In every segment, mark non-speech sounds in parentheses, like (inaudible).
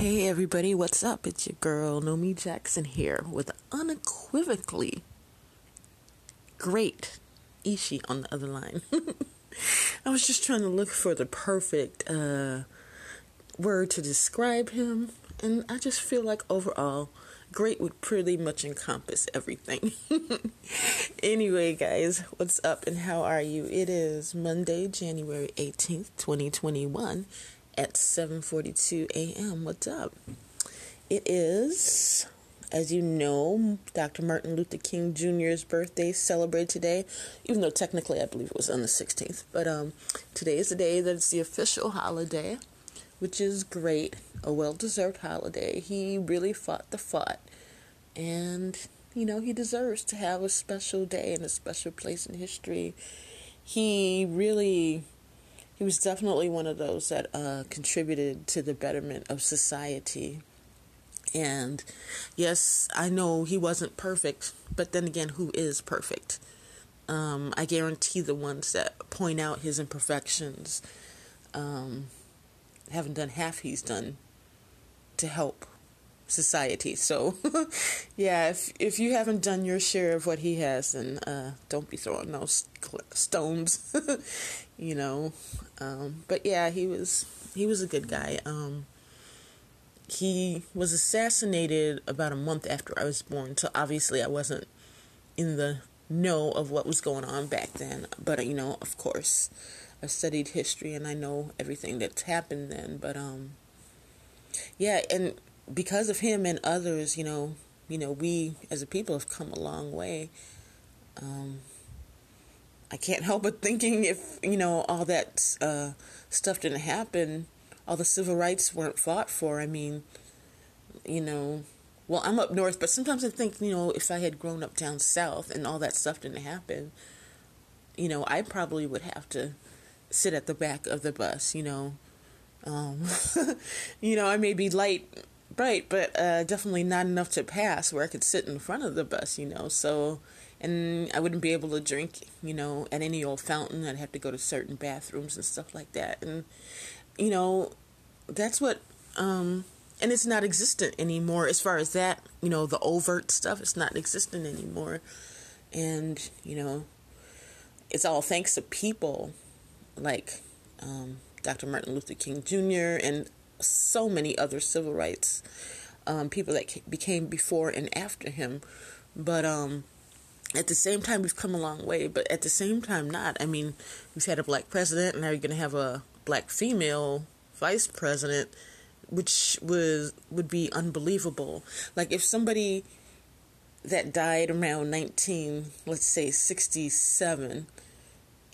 Hey everybody, what's up? It's your girl Nomy Jackson here with unequivocally great Ishi on the other line. (laughs) I was just trying to look for the perfect uh, word to describe him, and I just feel like overall, great would pretty much encompass everything. (laughs) anyway, guys, what's up and how are you? It is Monday, January 18th, 2021 at 7:42 a.m. What's up? It is as you know, Dr. Martin Luther King Jr.'s birthday celebrated today, even though technically I believe it was on the 16th. But um, today is the day that it's the official holiday, which is great, a well deserved holiday. He really fought the fight, and you know, he deserves to have a special day and a special place in history. He really he was definitely one of those that uh, contributed to the betterment of society. And yes, I know he wasn't perfect, but then again, who is perfect? Um, I guarantee the ones that point out his imperfections um, haven't done half he's done to help society. So, (laughs) yeah, if if you haven't done your share of what he has, then uh, don't be throwing those stones. (laughs) you know, um, but yeah, he was he was a good guy. Um, he was assassinated about a month after I was born, so obviously I wasn't in the know of what was going on back then. But you know, of course, I studied history and I know everything that's happened then. But um, yeah, and because of him and others, you know, you know, we as a people have come a long way. Um, I can't (laughs) help but thinking if you know all that uh, stuff didn't happen, all the civil rights weren't fought for. I mean, you know, well, I'm up north, but sometimes I think you know if I had grown up down south and all that stuff didn't happen, you know, I probably would have to sit at the back of the bus. You know, um, (laughs) you know, I may be light bright, but uh, definitely not enough to pass where I could sit in front of the bus. You know, so and I wouldn't be able to drink, you know, at any old fountain. I'd have to go to certain bathrooms and stuff like that. And, you know, that's what, um, and it's not existent anymore as far as that, you know, the overt stuff, it's not existent anymore. And, you know, it's all thanks to people like um, Dr. Martin Luther King Jr. and so many other civil rights um, people that became before and after him. But, um, at the same time we've come a long way. But at the same time not. I mean we've had a black president and now you're going to have a black female vice president which was would be unbelievable. Like if somebody that died around 19 let's say 67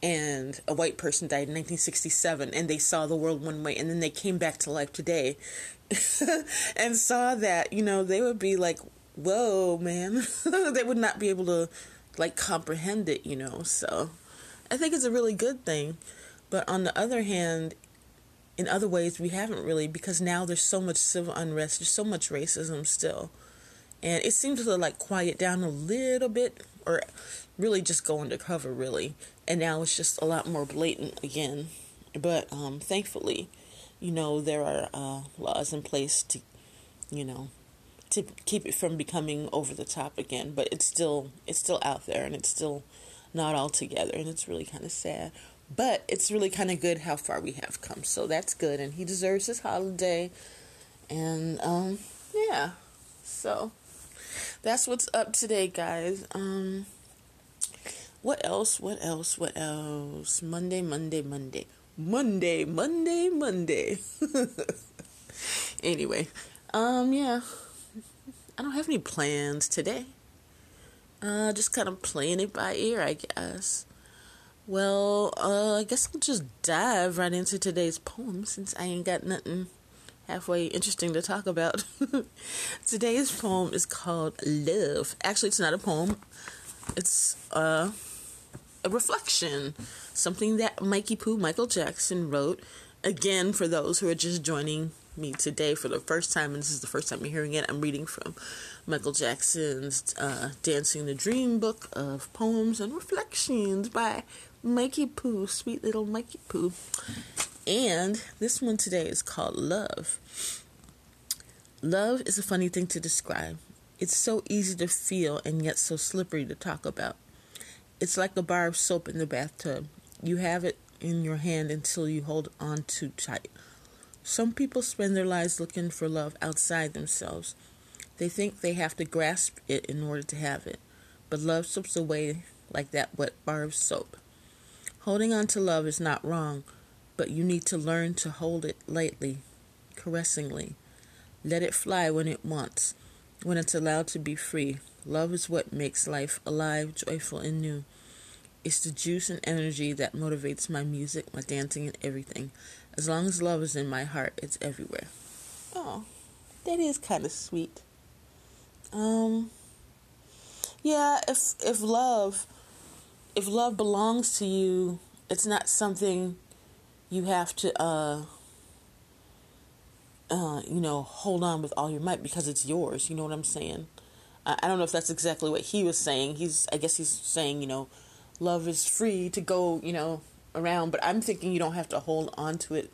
and a white person died in 1967 and they saw the world one way and then they came back to life today (laughs) and saw that you know they would be like whoa, man, (laughs) they would not be able to like comprehend it, you know. So I think it's a really good thing. But on the other hand, in other ways, we haven't really because now there's so much civil unrest, there's so much racism still. And it seems to like quiet down a little bit or really just go undercover, really. And now it's just a lot more blatant again. But um, thankfully, you know, there are uh, laws in place to, you know, to keep it from becoming over the top again. But it's still it's still out there and it's still not all together and it's really kind of sad. But it's really kind of good how far we have come. So that's good and he deserves his holiday. And um yeah. So that's what's up today, guys. Um what else? What else? What else? Monday, Monday, Monday. Monday, Monday, Monday. (laughs) anyway, um yeah. I don't have any plans today. Uh, just kind of playing it by ear, I guess. Well, uh, I guess I'll just dive right into today's poem since I ain't got nothing halfway interesting to talk about. (laughs) today's poem is called Love. Actually, it's not a poem. It's uh, a reflection, something that Mikey Poo Michael Jackson wrote. Again, for those who are just joining me today for the first time, and this is the first time you're hearing it, I'm reading from Michael Jackson's uh, Dancing the Dream book of poems and reflections by Mikey Poo, sweet little Mikey Poo. And this one today is called Love. Love is a funny thing to describe. It's so easy to feel and yet so slippery to talk about. It's like a bar of soap in the bathtub. You have it in your hand until you hold on too tight. Some people spend their lives looking for love outside themselves. They think they have to grasp it in order to have it, but love slips away like that wet bar of soap. Holding on to love is not wrong, but you need to learn to hold it lightly, caressingly. Let it fly when it wants, when it's allowed to be free. Love is what makes life alive, joyful, and new. It's the juice and energy that motivates my music, my dancing, and everything. As long as love is in my heart, it's everywhere. Oh, that is kind of sweet. Um, yeah, if if love, if love belongs to you, it's not something you have to, uh, uh, you know, hold on with all your might because it's yours. You know what I'm saying? I, I don't know if that's exactly what he was saying. He's, I guess he's saying, you know, love is free to go, you know, around. But I'm thinking you don't have to hold on to it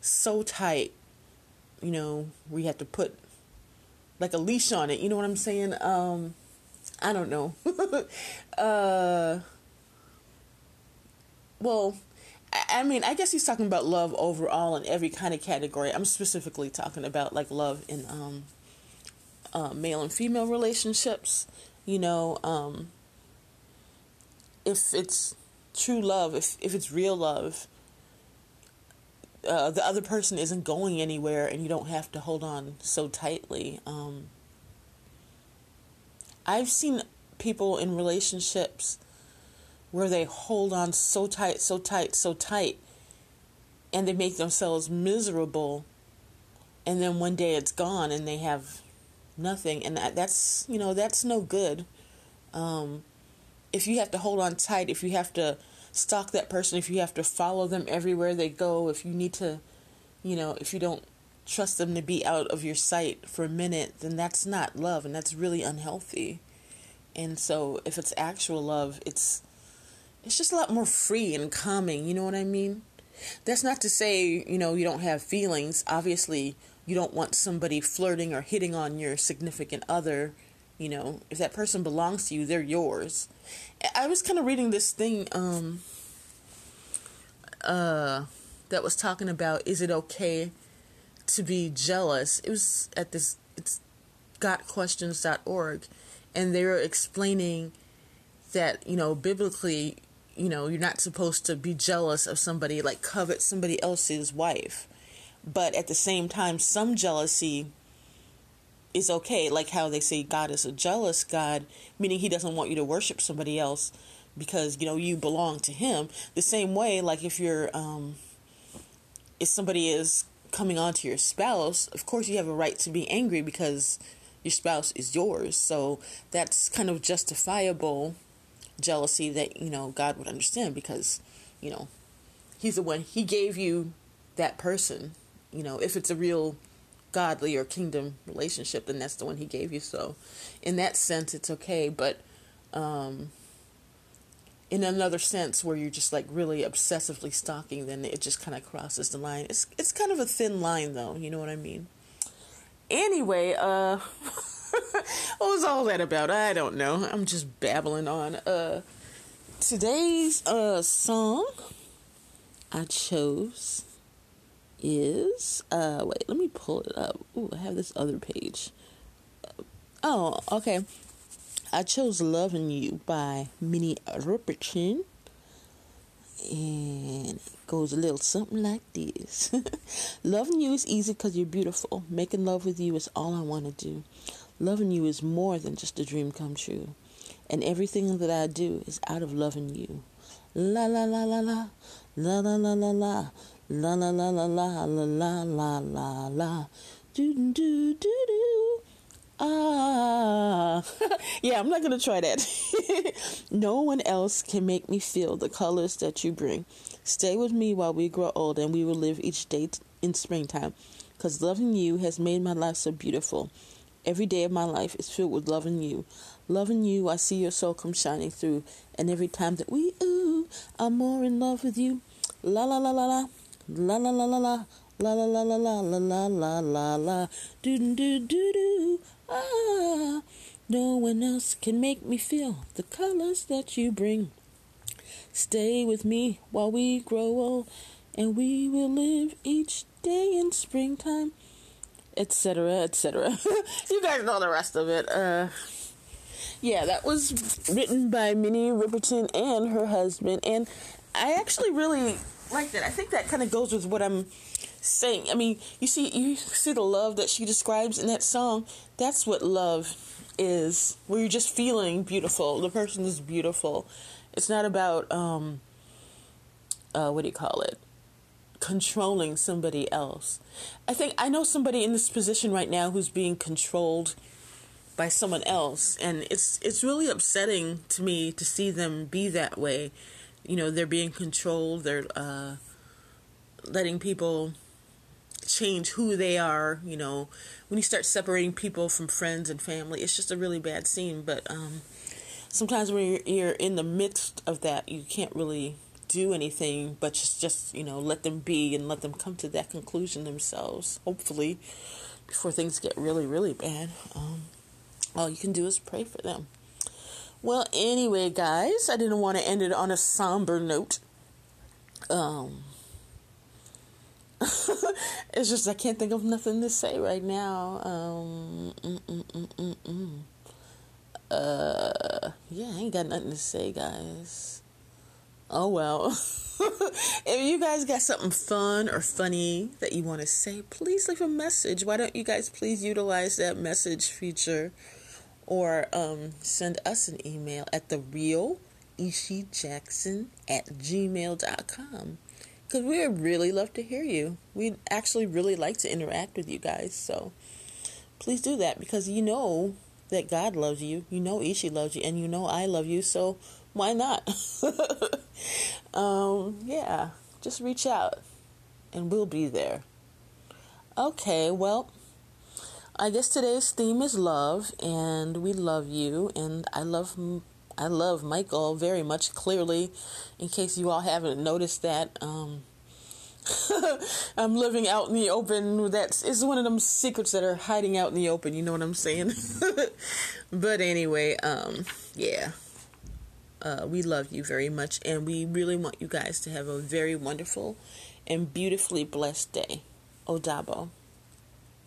so tight, you know, we have to put like a leash on it. You know what I'm saying? Um, I don't know. (laughs) uh, well, I mean, I guess he's talking about love overall in every kind of category. I'm specifically talking about like love in um, uh, male and female relationships. You know, um, if it's true love, if if it's real love, uh, the other person isn't going anywhere, and you don't have to hold on so tightly. Um, I've seen people in relationships where they hold on so tight, so tight, so tight, and they make themselves miserable, and then one day it's gone, and they have nothing, and that, that's you know that's no good. Um, if you have to hold on tight, if you have to stalk that person, if you have to follow them everywhere they go, if you need to, you know, if you don't trust them to be out of your sight for a minute, then that's not love and that's really unhealthy. And so if it's actual love, it's it's just a lot more free and calming, you know what I mean? That's not to say, you know, you don't have feelings. Obviously, you don't want somebody flirting or hitting on your significant other. You know, if that person belongs to you, they're yours. I was kind of reading this thing um uh that was talking about is it okay to be jealous? It was at this it's gotquestions.org and they were explaining that, you know, biblically, you know, you're not supposed to be jealous of somebody like covet somebody else's wife. But at the same time, some jealousy is okay, like how they say God is a jealous God, meaning He doesn't want you to worship somebody else because you know you belong to Him. The same way, like if you're, um, if somebody is coming on to your spouse, of course you have a right to be angry because your spouse is yours. So that's kind of justifiable jealousy that you know God would understand because you know He's the one He gave you that person. You know, if it's a real godly or kingdom relationship, then that's the one he gave you. So, in that sense, it's okay. But um, in another sense, where you're just like really obsessively stalking, then it just kind of crosses the line. It's it's kind of a thin line, though. You know what I mean? Anyway, uh, (laughs) what was all that about? I don't know. I'm just babbling on. Uh, today's uh song I chose is uh wait let me pull it up. Ooh, i have this other page. Oh okay. I chose loving you by minnie riperton and it goes a little something like this. (laughs) Loving you is easy because you're beautiful. Making love with you is all i want to do loving you is more than just a dream come true and everything that i do is out of loving you la la la la la la la la la la La la la la la la la la la. Do do do do. Ah. yeah, I'm not to try that. no one else can make me feel the colors that you bring. Stay with me while we grow old and we will live each day in springtime. Because loving you has made my life so beautiful. Every day of my life is filled with loving you. Loving you, I see your soul come shining through. And every time that we, ooh, I'm more in love with you. La la la la la. La la la la la. La la la la la la la la la la. Do do do do. Ah. No one else can make me feel the colors that you bring. Stay with me while we grow old, and we will live each day in springtime, etc., etc. (laughs) you guys know the rest of it. Uh, yeah, that was written by Minnie Riperton and her husband, and I actually really liked it. I think that kind of goes with what I'm saying. I mean, you see, you see the love that she describes in that song. That's what love is. Where you're just feeling beautiful. The person is beautiful. It's not about um, uh, what do you call it? Controlling somebody else. I think I know somebody in this position right now who's being controlled by someone else, and it's it's really upsetting to me to see them be that way. You know, they're being controlled. They're uh, letting people change who they are. You know, when you start separating people from friends and family, it's just a really bad scene. But um, sometimes when you're, you're in the midst of that, you can't really do anything but just just you know let them be and let them come to that conclusion themselves. Hopefully, before things get really really bad. Um, all you can do is pray for them. Well, anyway, guys, I didn't want to end it on a somber note. Um, (laughs) it's just I can't think of nothing to say right now. Um, mm, mm, mm, mm, uh, yeah, I ain't got nothing to say, guys. Oh well. (laughs) if you guys got something fun or funny that you want to say, please leave a message. Why don't you guys please utilize that message feature or um, send us an email at the real Ishi Jackson at gmail.com because we would really love to hear you. We'd actually really like to interact with you guys. So please do that because you know that God loves you. You know Ishi loves you, and you know I love you. So why not? (laughs) um, yeah, just reach out, and we'll be there. Okay, well. I guess today's theme is love, and we love you, and I love I love Michael very much. Clearly, in case you all haven't noticed that, um, (laughs) I'm living out in the open. That's is one of them secrets that are hiding out in the open. You know what I'm saying? (laughs) but anyway, um, yeah. Uh, we love you very much, and we really want you guys to have a very wonderful and beautifully blessed day. Odabo.